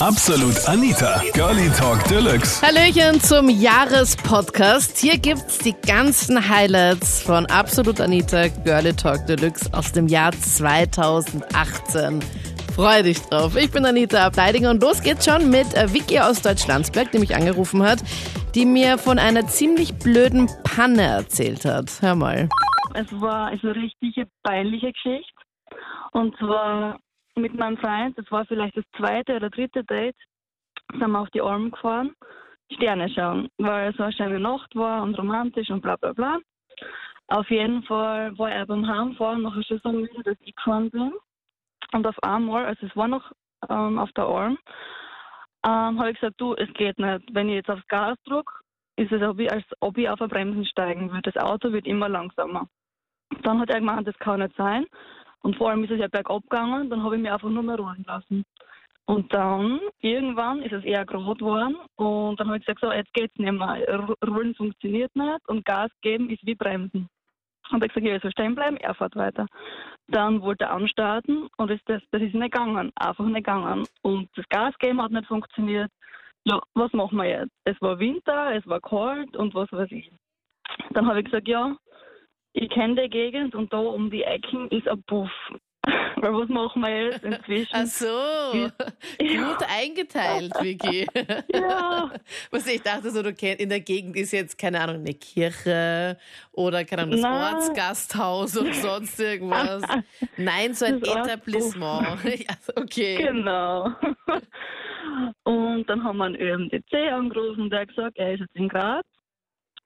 Absolut Anita, Girlie Talk Deluxe. Hallöchen zum Jahrespodcast. Hier gibt's die ganzen Highlights von Absolut Anita Girlie Talk Deluxe aus dem Jahr 2018. Freu dich drauf. Ich bin Anita Ableidinger und los geht's schon mit Vicky aus Deutschlandsberg, die mich angerufen hat, die mir von einer ziemlich blöden Panne erzählt hat. Hör mal. Es war also eine richtige peinliche Geschichte. Und zwar mit meinem Freund, das war vielleicht das zweite oder dritte Date, sind wir auf die Alm gefahren, Sterne schauen, weil es so eine schöne Nacht war und romantisch und bla bla bla. Auf jeden Fall war er beim Heimfahren nachher schon so müde, dass ich gefahren bin. Und auf einmal, also es war noch ähm, auf der Alm, ähm, habe ich gesagt, du, es geht nicht. Wenn ich jetzt aufs Gas drücke, ist es, als ob ich auf der Bremsen steigen würde. Das Auto wird immer langsamer. Dann hat er gemeint, das kann nicht sein. Und vor allem ist es ja bergab gegangen, dann habe ich mich einfach nur mehr rollen lassen. Und dann, irgendwann ist es eher gerade geworden und dann habe ich gesagt, so, jetzt geht's nicht mehr. Rollen funktioniert nicht und Gas geben ist wie Bremsen. Habe ich gesagt, ja, ich soll stehen bleiben, er fährt weiter. Dann wollte er anstarten und ist das, das ist nicht gegangen, einfach nicht gegangen. Und das Gas geben hat nicht funktioniert. Ja, was machen wir jetzt? Es war Winter, es war kalt und was weiß ich. Dann habe ich gesagt, ja, ich kenne die Gegend und da um die Ecken ist ein Puff. Weil was machen wir jetzt inzwischen? Ach so, gut eingeteilt, Vicky. Ja. Was ich dachte so, du kennst, in der Gegend ist jetzt, keine Ahnung, eine Kirche oder, keine Ahnung, das Nein. Ortsgasthaus oder sonst irgendwas. Nein, so ein Das. Etablissement. Ja, okay. Genau. Und dann haben wir einen ÖMDC angerufen, der hat gesagt, er ist jetzt in Graz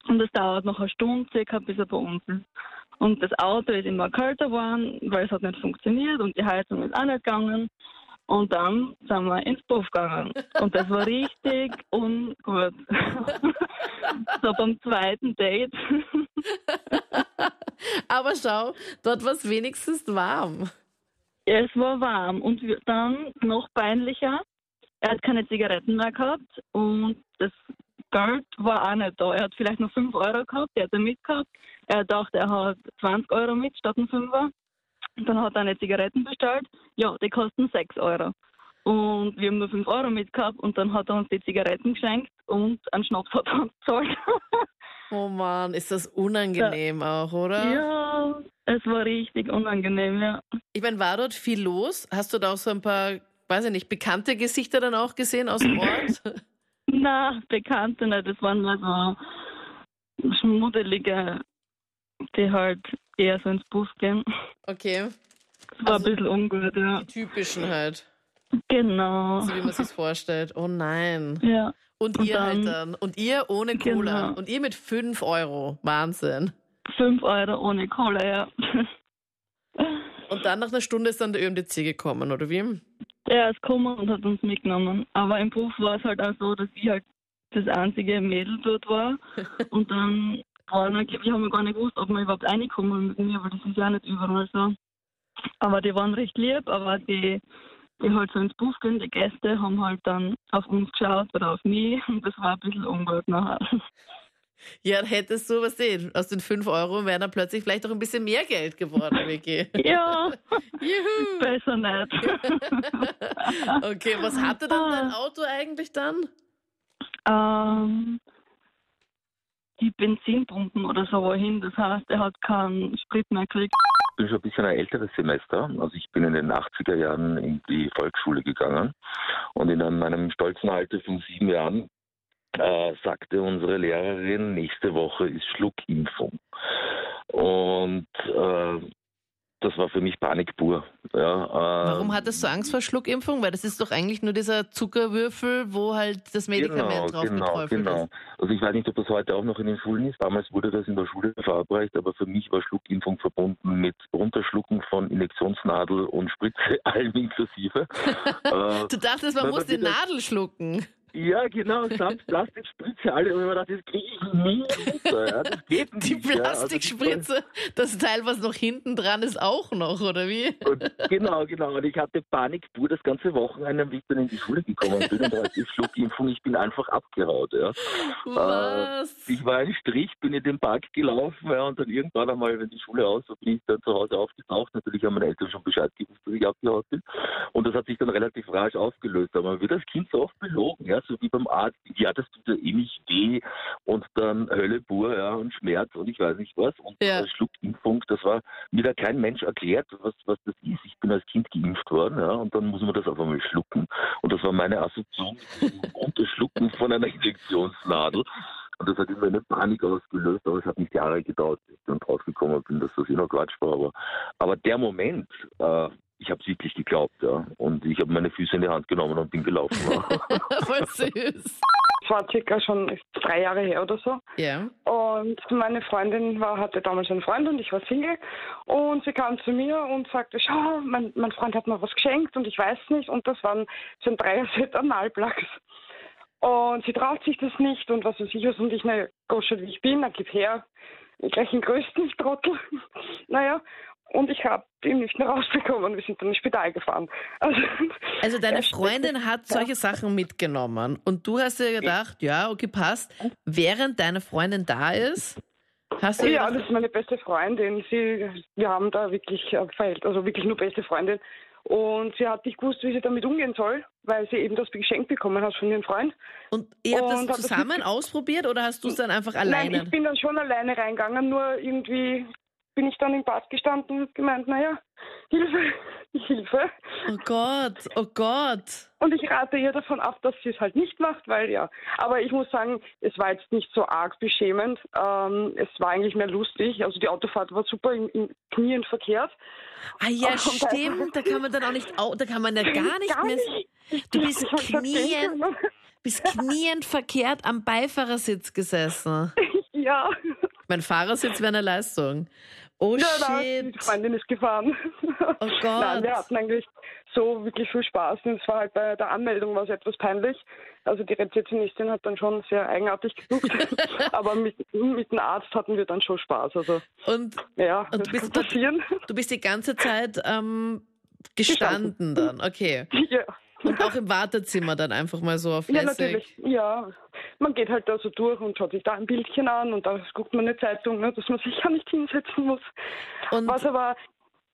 und es dauert noch eine Stunde circa, bis er bei uns ist. Und das Auto ist immer kälter geworden, weil es hat nicht funktioniert und die Heizung ist auch nicht gegangen. Und dann sind wir ins Puff gegangen. Und das war richtig ungut. so beim zweiten Date. Aber schau, dort war es wenigstens warm. Es war warm und dann noch peinlicher. Er hat keine Zigaretten mehr gehabt und das Geld war auch nicht da. Er hat vielleicht noch 5 Euro gehabt, der hat er mitgehabt. Er dachte, er hat 20 Euro mit statt ein 5er. Und dann hat er eine Zigaretten bestellt. Ja, die kosten 6 Euro. Und wir haben nur 5 Euro mitgehabt und dann hat er uns die Zigaretten geschenkt und einen Schnaps hat er uns gezahlt. Oh Mann, ist das unangenehm auch, oder? ja, es war richtig unangenehm, ja. Ich meine, war dort viel los? Hast du da auch so ein paar, weiß ich nicht, bekannte Gesichter dann auch gesehen aus dem Ort? Na, Bekannte nicht. Das waren nur so Schmuddelige, die halt eher so ins Bus gehen. Okay, Das war Also- ein bisschen ungut, ja. die typischen halt, Genau. so wie man sich vorstellt. Oh nein. Ja, Und, Und ihr halt dann- dann. Und ihr ohne Cola. Genau. Und ihr mit 5 Euro. Wahnsinn. 5 Euro ohne Kohle, ja. Und dann nach einer Stunde ist dann der ÖMDC gekommen, oder wie? Der ist gekommen und hat uns mitgenommen. Aber im Buch war es halt auch so, dass ich halt das einzige Mädel dort war. Und dann waren angeblich, haben wir gar nicht gewusst, ob wir überhaupt reinkommen mit mir, weil das ist ja nicht überall so. Aber die waren recht lieb, aber die, die halt so ins Buch gehen, die Gäste, haben halt dann auf uns geschaut oder auf mich und das war ein bisschen ungut nachher. Ja, hättest du, was sehen, aus den 5 Euro wären dann plötzlich vielleicht auch ein bisschen mehr Geld geworden, Vicky. ja, Juhu. besser nicht. Okay, was hatte dann Ah. dein Auto eigentlich dann? ähm, die Benzinpumpen oder so wohin, das heißt, er hat keinen Sprit mehr gekriegt. Ich bin schon ein bisschen ein älteres Semester. Also ich bin in den 80er Jahren in die Volksschule gegangen und in meinem stolzen Alter von sieben Jahren äh, sagte unsere Lehrerin, nächste Woche ist Schluckimpfung. Und äh, das war für mich Panik pur. Ja, äh, Warum hattest du Angst vor Schluckimpfung? Weil das ist doch eigentlich nur dieser Zuckerwürfel, wo halt das Medikament Genau, drauf genau, geträufelt genau. ist. Also ich weiß nicht, ob das heute auch noch in den Schulen ist. Damals wurde das in der Schule verabreicht, aber für mich war Schluckimpfung verbunden mit Runterschlucken von Injektionsnadel und Spritze, allem inklusive. äh, Du dachtest, man muss die Nadel schlucken. Ja, genau, samt Plastikspritze Spritze, und ich dachte, das kriege ich nie runter. Ja, das geht nicht. Die Plastikspritze, ja. also, das Teil, was noch hinten dran ist, auch noch, oder wie? Und genau, genau. Und ich hatte Panik pur das ganze Wochenende, wie ich dann in die Schule gekommen bin und da die Schluckimpfung, ich bin einfach abgeraut. Ja. Was? Äh, ich war ein Strich, bin in den Park gelaufen ja, und dann irgendwann einmal, wenn die Schule aus war, bin ich dann zu Hause aufgetaucht. Natürlich haben meine Eltern schon Bescheid gewusst, dass ich abgehaut bin. Und das hat sich dann relativ rasch aufgelöst. Aber man wird als Kind so oft belogen, ja, so wie beim Arzt. Ja, das tut ja eh nicht weh und dann Hölle pur, ja, und Schmerz und ich weiß nicht was. Und ja. Schluckimpfung, das war mir da kein Mensch erklärt, was, was das ist. Ich bin als Kind geimpft worden, ja, und dann muss man das auf einmal schlucken. Und das war meine Assoziation mit Unterschlucken von einer Injektionsnadel. Und das hat immer eine Panik ausgelöst, aber es hat nicht Jahre gedauert, bis ich dann draufgekommen bin, dass das eh noch Quatsch war. Aber, aber der Moment, äh, ich habe es wirklich geglaubt, ja. Und ich habe meine Füße in die Hand genommen und bin gelaufen. Voll süß. Es war circa schon drei Jahre her oder so. Ja. Und meine Freundin war, hatte damals einen Freund und ich war Single. Und sie kam zu mir und sagte, schau, mein, mein Freund hat mir was geschenkt und ich weiß nicht. Und das waren so ein Dreier-Set Analplugs. Und sie traut sich das nicht und was weiß ich was. Und ich, na, Gosche, wie ich bin, dann gib her. Gleich den größten Trottel. naja, und ich habe ihn nicht mehr rausbekommen. Wir sind dann ins Spital gefahren. Also, also deine Freundin hat solche Sachen mitgenommen und du hast dir gedacht, ja, okay, passt. Während deine Freundin da ist, hast du. Ja, das ist meine beste Freundin. Sie, wir haben da wirklich äh, verhält, also wirklich nur beste Freundin. Und sie hat nicht gewusst, wie sie damit umgehen soll, weil sie eben das geschenkt bekommen hat von ihrem Freund. Und ihr habt und das zusammen das ausprobiert oder hast du es dann einfach alleine? Nein, ich bin dann schon alleine reingegangen, nur irgendwie bin ich dann im Bad gestanden und gemeint, naja, Hilfe, Hilfe. Oh Gott, oh Gott. Und ich rate ihr davon ab, dass sie es halt nicht macht, weil ja. Aber ich muss sagen, es war jetzt nicht so arg beschämend. Ähm, es war eigentlich mehr lustig. Also die Autofahrt war super im, im Knien verkehrt. Ah ja, und stimmt. Da kann man dann auch nicht, da kann man ja gar nicht gar mehr. Nicht. Du bist knien, bist kniend verkehrt am Beifahrersitz gesessen. Ja. Mein Fahrersitz wäre eine Leistung. Oh ja, shit. die Freundin ist gefahren. Oh Gott. Nein, wir hatten eigentlich so wirklich viel Spaß. Und es war halt bei der Anmeldung war es etwas peinlich. Also die Rezeptionistin hat dann schon sehr eigenartig geguckt. Aber mit, mit dem Arzt hatten wir dann schon Spaß. Also, und, ja, und du bist, passieren. Du bist die ganze Zeit ähm, gestanden, gestanden dann, okay. Ja. Und auch im Wartezimmer dann einfach mal so auf Ja, natürlich. Ja, man geht halt da so durch und schaut sich da ein Bildchen an und da guckt man eine Zeitung, ne, dass man sich ja nicht hinsetzen muss. Und Was aber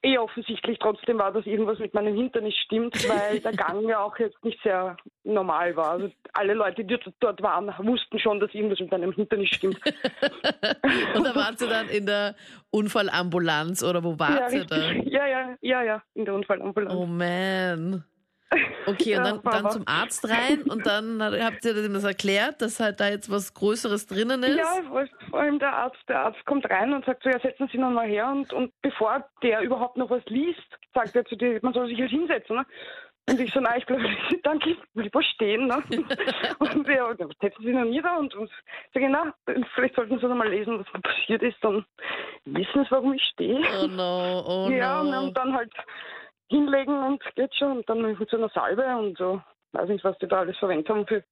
eh offensichtlich trotzdem war, dass irgendwas mit meinem Hintern nicht stimmt, weil der Gang ja auch jetzt nicht sehr normal war. Also alle Leute, die dort waren, wussten schon, dass irgendwas mit meinem Hintern nicht stimmt. und da waren sie dann in der Unfallambulanz oder wo waren ja, da? Ja, ja, ja, ja, in der Unfallambulanz. Oh man. Okay, und dann, dann zum Arzt rein und dann habt ihr dem das erklärt, dass halt da jetzt was Größeres drinnen ist? Ja, vor allem der Arzt, der Arzt kommt rein und sagt so, ja, setzen Sie noch mal her und, und bevor der überhaupt noch was liest, sagt er zu dir, man soll sich jetzt hinsetzen. Ne? Und ich so, nein, ich bleibe danke, ich will lieber stehen. Ne? Und ja, setzen Sie noch nieder und, und sage, na, vielleicht sollten Sie noch mal lesen, was da passiert ist, dann wissen Sie, warum ich stehe. Oh no, oh ja, no. und dann halt hinlegen und geht schon. Und dann mit so einer Salbe und so. Weiß nicht, was die da alles verwendet haben für.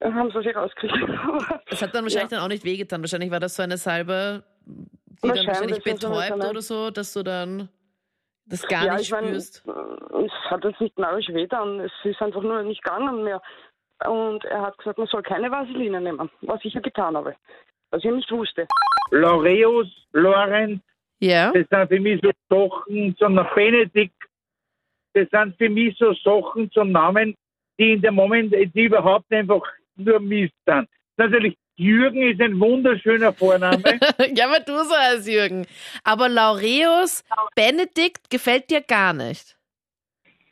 Dann haben sie sich rausgekriegt. Das hat dann wahrscheinlich ja. dann auch nicht wehgetan. Wahrscheinlich war das so eine Salbe, die dann wahrscheinlich betäubt oder so, dass du dann das gar ja, nicht spürst. Mein, es hat jetzt nicht narrisch wehgetan. Es ist einfach nur nicht gegangen mehr. Und er hat gesagt, man soll keine Vaseline nehmen, was ich ja getan habe. Was ich nicht wusste. Laureus, Lorenz, ja. Das sind für mich so Sachen, so ein Benedikt, das sind für mich so Sachen zum Namen, die in dem Moment, die überhaupt einfach nur Mist sind. Natürlich, Jürgen ist ein wunderschöner Vorname. ja, aber du als Jürgen. Aber Laureus, Benedikt gefällt dir gar nicht.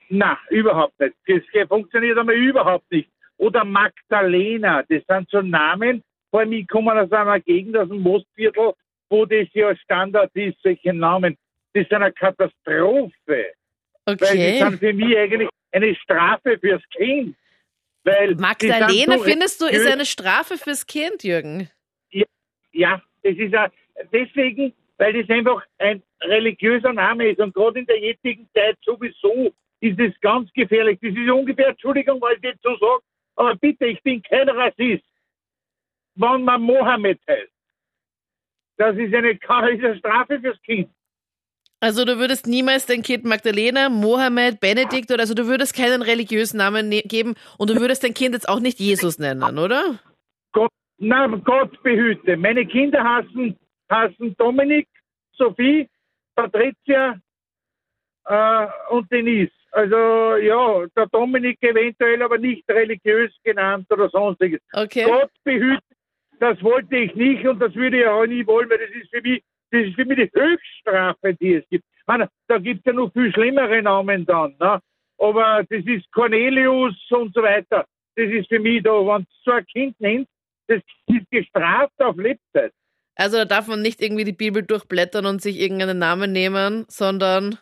Na, überhaupt nicht. Das funktioniert aber überhaupt nicht. Oder Magdalena, das sind so Namen, vor allem ich komme aus einer Gegend, aus dem Mostviertel, wo das ja Standard ist, solche Namen, das ist eine Katastrophe. Okay. Weil das sind für mich eigentlich eine Strafe fürs Kind. Weil Magdalena, so findest du, ist eine Strafe fürs Kind, Jürgen? Ja, ja das ist auch deswegen, weil das einfach ein religiöser Name ist und gerade in der jetzigen Zeit sowieso ist es ganz gefährlich. Das ist ungefähr, Entschuldigung, weil ich jetzt so sage, aber bitte, ich bin kein Rassist. wenn man Mohammed heißt. Das ist eine, eine Strafe fürs Kind. Also du würdest niemals dein Kind Magdalena, Mohammed, Benedikt oder also du würdest keinen religiösen Namen ne geben und du würdest dein Kind jetzt auch nicht Jesus nennen, oder? Gott, na, Gott behüte. Meine Kinder hassen, hassen Dominik, Sophie, Patricia äh, und Denise. Also ja, der Dominik eventuell, aber nicht religiös genannt oder sonstiges. Okay. Gott behüte, das wollte ich nicht und das würde ich auch nie wollen, weil das ist für mich, das ist für mich die Höchststrafe, die es gibt. Meine, da gibt es ja noch viel schlimmere Namen dann, ne? aber das ist Cornelius und so weiter. Das ist für mich da, wenn du so ein Kind nennt, das ist gestraft auf Lebzeit. Also da darf man nicht irgendwie die Bibel durchblättern und sich irgendeinen Namen nehmen, sondern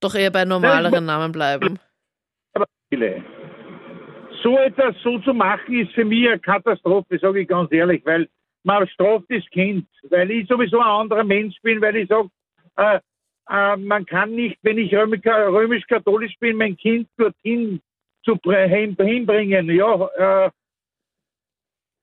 doch eher bei normaleren Namen bleiben. Aber viele. So etwas so zu machen, ist für mich eine Katastrophe, sage ich ganz ehrlich, weil man straft das Kind, weil ich sowieso ein anderer Mensch bin, weil ich sage, äh, äh, man kann nicht, wenn ich römisch-katholisch bin, mein Kind dorthin zu hinbringen. Ja, äh,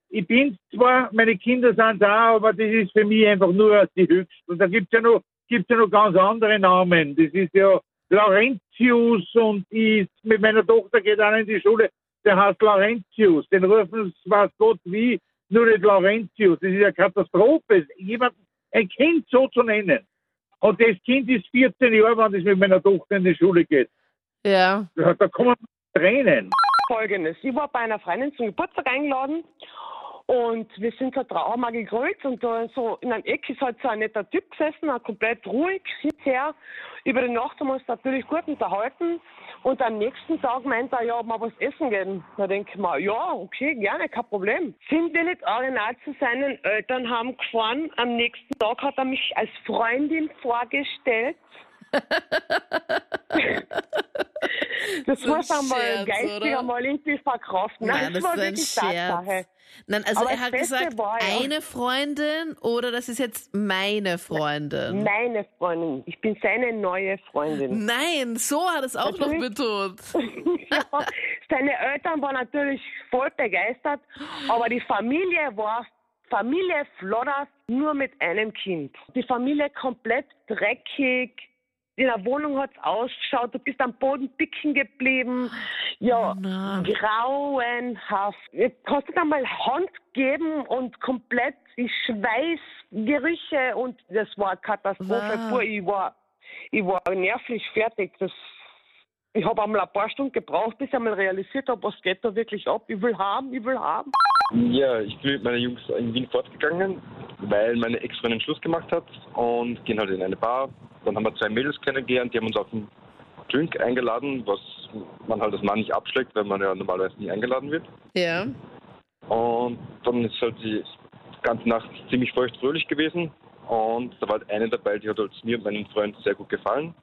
ich bin zwar, meine Kinder sind da, aber das ist für mich einfach nur die höchste. Und da gibt es ja noch, gibt's ja noch ganz andere Namen. Das ist ja Laurentius und ich, mit meiner Tochter geht auch in die Schule, der heißt Laurentius. Den rufen weiß Gott wie, nur nicht Laurentius. Das ist eine Katastrophe, jemand, ein Kind so zu nennen. Und das Kind ist 14 Jahre, wenn das mit meiner Tochter in die Schule geht. Ja. Da, da kommen Tränen. Folgendes. Ich war bei einer Freundin zum Geburtstag eingeladen und wir sind so drauf mal gegrüßt und da so in einem Eck ist halt so ein netter Typ gesessen, komplett ruhig, sitzt her. Über die Nacht haben wir uns natürlich gut unterhalten und am nächsten Tag meint er, ja, wir was essen gehen. Da denke ich mir, ja, okay, gerne, kein Problem. Sind wir nicht original zu seinen Eltern haben gefahren? Am nächsten Tag hat er mich als Freundin vorgestellt. Das So muss einmal Scherz, geistig einmal irgendwie verkraften. Nein, das war wirklich. Tatsache. Nein, also Aber er das hat gesagt, war ja- eine Freundin oder das ist jetzt meine Freundin. Meine Freundin. Ich bin seine neue Freundin. Nein, so hat es auch noch Natürlich. betont. ja, seine Eltern waren natürlich voll begeistert, aber die Familie war Familie Flodders nur mit einem Kind. Die Familie komplett dreckig. In der Wohnung hat's ausgeschaut, du bist am Boden picken geblieben. Ja, Na. grauenhaft. Jetzt hast du da mal Hand geben und komplett die Schweißgerüche und das war eine Katastrophe. Wow. Puh, Ich war, ich war nervlich fertig. Das, ich habe einmal ein paar Stunden gebraucht, bis ich einmal realisiert habe, was geht da wirklich ab. Ich will haben, ich will haben. Ja, ich bin mit meinen Jungs in Wien fortgegangen, weil meine Ex-Freundin Schluss gemacht hat und gehen halt in eine Bar. Dann haben wir zwei Mädels kennengelernt, die haben uns auf einen Drink eingeladen, was man halt als Mann nicht abschlägt, weil man ja normalerweise nie eingeladen wird. Ja. Und dann ist halt die ganze Nacht ziemlich feucht fröhlich gewesen. Und da war halt eine dabei, die hat halt mir und meinem Freund sehr gut gefallen.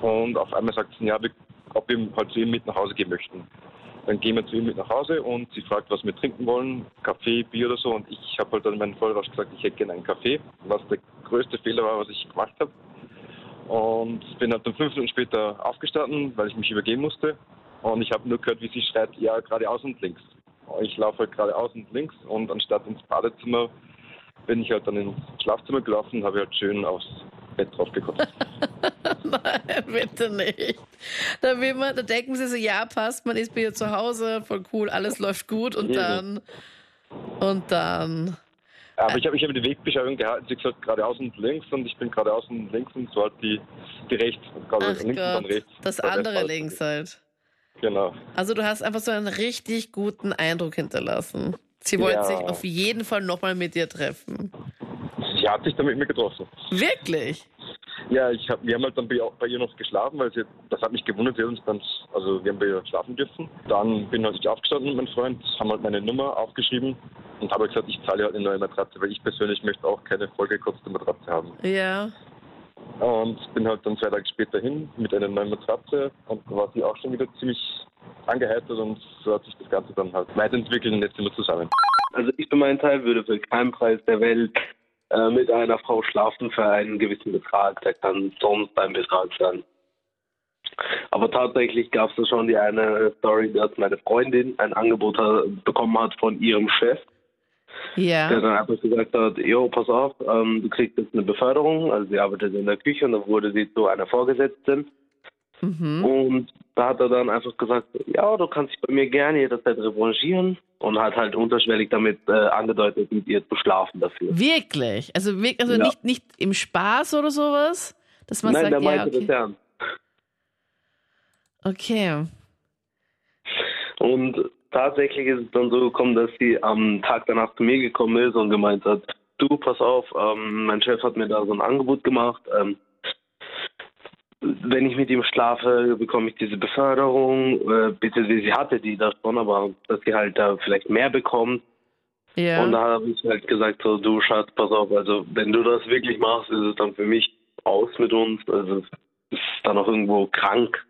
Und auf einmal sagt sie, ja, ob wir halt zu ihm mit nach Hause gehen möchten. Dann gehen wir zu ihm mit nach Hause und sie fragt, was wir trinken wollen, Kaffee, Bier oder so. Und ich habe halt dann meinen Vollrausch gesagt, ich hätte gerne einen Kaffee, was der größte Fehler war, was ich gemacht habe. Und bin halt dann fünf Minuten später aufgestanden, weil ich mich übergeben musste. Und ich habe nur gehört, wie sie schreit, ja, geradeaus und links. Ich laufe halt geradeaus und links und anstatt ins Badezimmer bin ich halt dann ins Schlafzimmer gelaufen und habe halt schön aufs Bett drauf gekotzt. Nein, bitte nicht. Da, will man, da denken sie so, ja, passt, man ist bei ihr zu Hause, voll cool, alles läuft gut und dann und dann. Aber ich habe ich hab die Wegbeschreibung gehalten, sie hat gesagt geradeaus und links und ich bin geradeaus und links und so halt die, die rechts, gerade Ach links und dann Gott, rechts. das andere alles links halt. Genau. Also du hast einfach so einen richtig guten Eindruck hinterlassen. Sie wollte Ja. sich auf jeden Fall nochmal mit dir treffen. Sie hat sich dann mit mir getroffen. Wirklich? Ja, ich hab, wir haben halt dann bei, bei ihr noch geschlafen, weil sie, das hat mich gewundert, sie hat uns dann, also wir haben bei ihr schlafen dürfen. Dann bin halt ich aufgestanden mit meinem Freund, haben halt meine Nummer aufgeschrieben und habe gesagt, ich zahle halt eine neue Matratze, weil ich persönlich möchte auch keine vollgekotzte Matratze haben. Ja. Und bin halt dann zwei Tage später hin mit einer neuen Matratze und da war sie auch schon wieder ziemlich angeheitert und so hat sich das Ganze dann halt weiterentwickelt und jetzt sind wir zusammen. Also ich für meinen Teil würde für keinen Preis der Welt äh, mit einer Frau schlafen für einen gewissen Betrag. Der kann sonst ein Betrag sein. Aber tatsächlich gab es da schon die eine Story, dass meine Freundin ein Angebot ha- bekommen hat von ihrem Chef, Ja. der dann einfach gesagt hat, jo, pass auf, ähm, du kriegst jetzt eine Beförderung, also sie arbeitet in der Küche und dann wurde sie zu einer Vorgesetzten Mhm. und da hat er dann einfach gesagt, ja, du kannst dich bei mir gerne jederzeit revanchieren und hat halt unterschwellig damit äh, angedeutet, mit ihr zu schlafen dafür. Wirklich? Also, also Ja. nicht, nicht im Spaß oder sowas? Dass man Nein, der sagt, ja, meinte das okay. ernst. okay. Und tatsächlich ist es dann so gekommen, dass sie am Tag danach zu mir gekommen ist und gemeint hat, du, pass auf, ähm, mein Chef hat mir da so ein Angebot gemacht. Ähm, wenn ich mit ihm schlafe, bekomme ich diese Beförderung. Äh, bitte, sie hatte die da schon, aber dass sie halt da vielleicht mehr bekommt. Ja. Und da habe ich halt gesagt, so, du Schatz, pass auf, also wenn du das wirklich machst, ist es dann für mich aus mit uns. Also es ist dann auch irgendwo krank.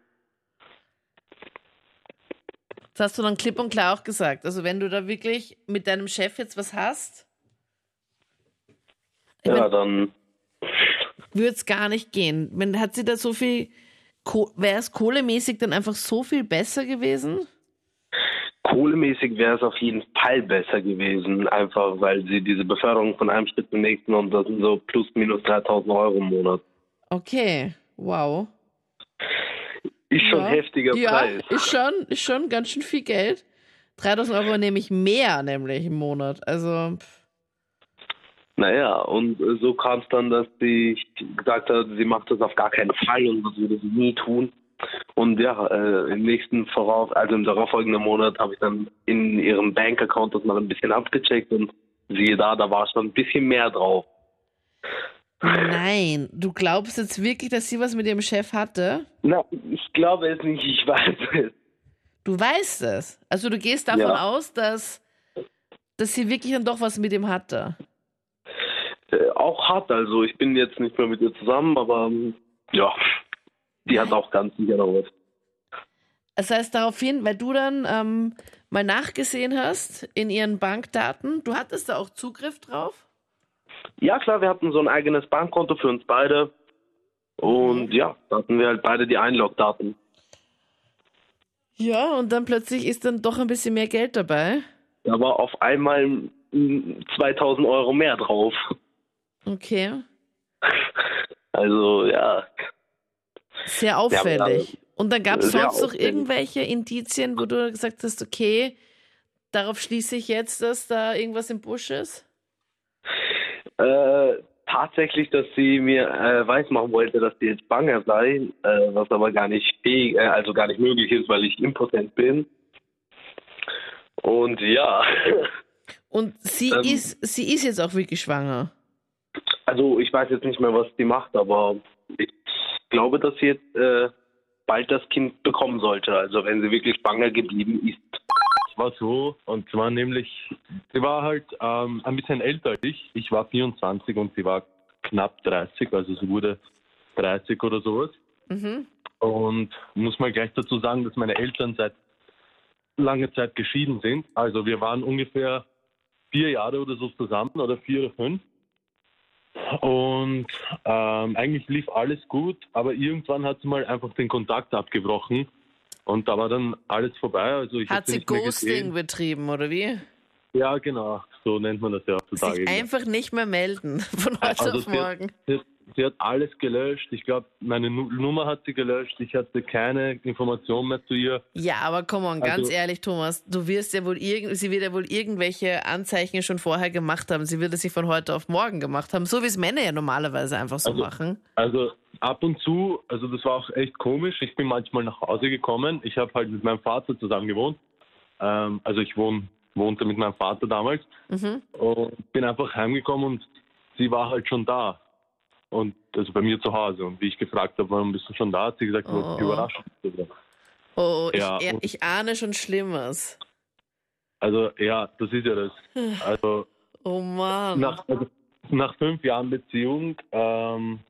Das hast du dann klipp und klar auch gesagt. Also wenn du da wirklich mit deinem Chef jetzt was hast, Ja, dann würde es gar nicht gehen. Hat sie da so viel, wäre es kohlemäßig dann einfach so viel besser gewesen? Kohlemäßig wäre es auf jeden Fall besser gewesen, einfach weil sie diese Beförderung von einem Schritt zum nächsten und das sind so plus minus 3000 Euro im Monat. Okay, wow. Ist schon ja. heftiger ja, Preis. ist schon, ist schon ganz schön viel Geld. 3000 Euro nehme ich mehr, nämlich im Monat. Also, pff, Naja, und äh, so kam es dann, dass sie gesagt hat, sie macht das auf gar keinen Fall und das würde sie nie tun. Und ja, äh, im nächsten voraus, also im darauffolgenden Monat habe ich dann in ihrem Bankaccount das mal ein bisschen abgecheckt und siehe da, da war schon ein bisschen mehr drauf. nein. Du glaubst jetzt wirklich, dass sie was mit ihrem Chef hatte? Na, ich glaube es nicht, ich weiß es. Du weißt es. Also du gehst davon Ja. aus, dass, dass sie wirklich dann doch was mit ihm hatte. Äh, auch hart, also ich bin jetzt nicht mehr mit ihr zusammen, aber ähm, ja, die hat auch ganz sicher noch was. Das heißt daraufhin, weil du dann ähm, mal nachgesehen hast in ihren Bankdaten, du hattest da auch Zugriff drauf? Ja klar, wir hatten so ein eigenes Bankkonto für uns beide und ja, da hatten wir halt beide die Einlogdaten. Ja, und dann plötzlich ist dann doch ein bisschen mehr Geld dabei. Da war auf einmal mm, 2000 Euro mehr drauf. Okay. Also ja, Sehr auffällig. Und dann gab es sonst noch irgendwelche Indizien, wo du gesagt hast, okay, darauf schließe ich jetzt, dass da irgendwas im Busch ist? äh, tatsächlich, dass sie mir äh, weismachen wollte, dass sie jetzt schwanger sei, äh, was aber gar nicht fähig, äh, also gar nicht möglich ist, weil ich impotent bin. Und ja, Und sie Ähm. ist, sie ist jetzt auch wirklich schwanger. Also ich weiß jetzt nicht mehr, was sie macht, aber ich glaube, dass sie jetzt äh, bald das Kind bekommen sollte. Also wenn sie wirklich schwanger geblieben ist. Es war so, und zwar nämlich, sie war halt ähm, ein bisschen älter als ich. Ich war 24 und sie war knapp 30, also sie wurde 30 oder sowas. Mhm. Und muss mal gleich dazu sagen, dass meine Eltern seit langer Zeit geschieden sind. Also wir waren ungefähr vier Jahre oder so zusammen oder vier oder fünf. Und ähm, eigentlich lief alles gut, aber irgendwann hat sie mal einfach den Kontakt abgebrochen und da war dann alles vorbei. Also ich Hat sie Ghosting betrieben, oder wie? Ja, genau, so nennt man das ja heutzutage. Sich einfach nicht mehr melden von heute Also auf morgen. sie, sie hat alles gelöscht. Ich glaube, meine Nu- Nummer hat sie gelöscht. Ich hatte keine Information mehr zu ihr. Ja, aber komm on, ganz Also- ehrlich, Thomas, du wirst ja wohl irgend, sie wird ja wohl irgendwelche Anzeichen schon vorher gemacht haben. Sie wird es sich von heute auf morgen gemacht haben, so wie es Männer ja normalerweise einfach so Also- machen. Also ab und zu, also das war auch echt komisch. Ich bin manchmal nach Hause gekommen. Ich habe halt mit meinem Vater zusammen gewohnt. Ähm, also ich wohn, wohnte mit meinem Vater damals Mhm. und bin einfach heimgekommen und sie war halt schon da. Und also bei mir zu Hause. Und wie ich gefragt habe, warum bist du schon da, hat sie gesagt, ich wollte dich Oh. Oh, ich, Ja, ich, ich ahne schon Schlimmes. Also ja, das ist ja das. Also Oh Mann. nach, also, nach fünf Jahren Beziehung, ähm,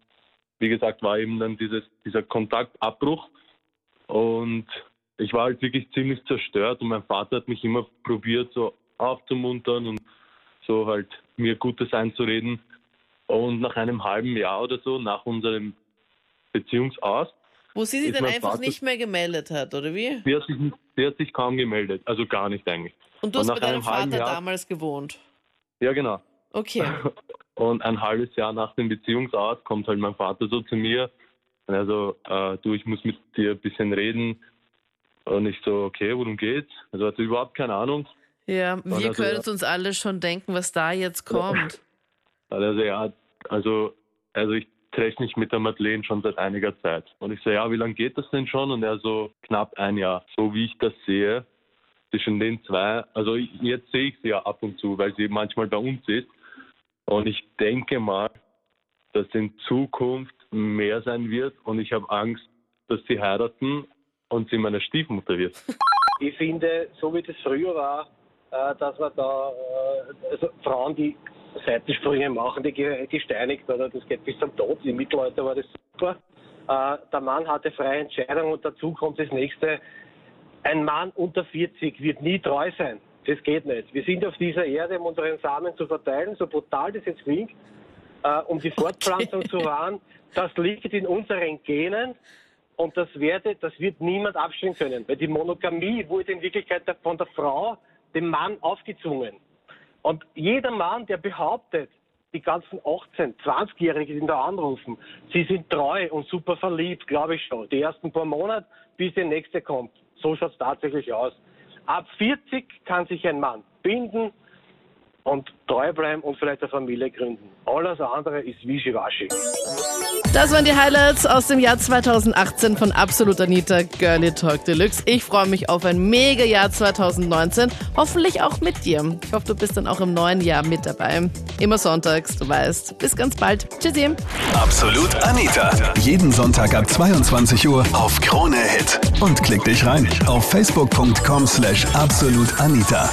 wie gesagt, war eben dann dieses, dieser Kontaktabbruch und ich war halt wirklich ziemlich zerstört und mein Vater hat mich immer probiert, so aufzumuntern und so halt mir Gutes einzureden. Und nach einem halben Jahr oder so, nach unserem Beziehungsaus, Wo sie sich dann einfach Vater- nicht mehr gemeldet hat, oder wie? sie hat, sich, sie hat sich kaum gemeldet, also gar nicht eigentlich. Und du hast Und bei deinem Vater Jahr- damals gewohnt. Ja, genau. Okay. Und ein halbes Jahr nach dem Beziehungsaus kommt halt mein Vater so zu mir und er so, äh, du, ich muss mit dir ein bisschen reden. Und ich so, okay, worum geht's? Also hatte überhaupt keine Ahnung. Ja, wir also, können uns alle schon denken, was da jetzt kommt. Also ja, also, also ich treffe mich mit der Madeleine schon seit einiger Zeit. Und ich so, ja, wie lange geht das denn schon? Und er so, knapp ein Jahr. So wie ich das sehe, zwischen den zwei, also jetzt sehe ich sie ja ab und zu, weil sie manchmal bei uns ist. Und ich denke mal, dass in Zukunft mehr sein wird und ich habe Angst, dass sie heiraten und sie meine Stiefmutter wird. Ich finde, so wie das früher war, äh, dass man da äh, also Frauen, die Seitensprünge machen, die ge- gesteinigt oder das geht bis zum Tod. Im Mittelalter war das super. Äh, Der Mann hatte freie Entscheidung und dazu kommt das nächste. Ein Mann unter 40 wird nie treu sein. Das geht nicht. Wir sind auf dieser Erde, um unseren Samen zu verteilen, so brutal das jetzt klingt, äh, um die Fortpflanzung zu wahren. Das liegt in unseren Genen und das, werde, das wird niemand abstellen können. Weil die Monogamie wurde in Wirklichkeit von der Frau dem Mann aufgezwungen. Und jeder Mann, der behauptet, die ganzen 18-, 20-Jährigen, die da anrufen, sie sind treu und super verliebt, glaube ich schon. Die ersten paar Monate, bis der nächste kommt. So schaut es tatsächlich aus. Ab 40 kann sich ein Mann binden und treu bleiben und vielleicht eine Familie gründen. Alles andere ist Wischiwaschi. Das waren die Highlights aus dem Jahr 2018 von Absolut Anita Girlie Talk Deluxe. Ich freue mich auf ein mega Jahr 2019. Hoffentlich auch mit dir. Ich hoffe, du bist dann auch im neuen Jahr mit dabei. Immer sonntags, du weißt. Bis ganz bald. Tschüssi. Absolut Anita. Jeden Sonntag ab 22 Uhr auf Krone Hit. Und klick dich rein auf facebook.com slash absolutanita.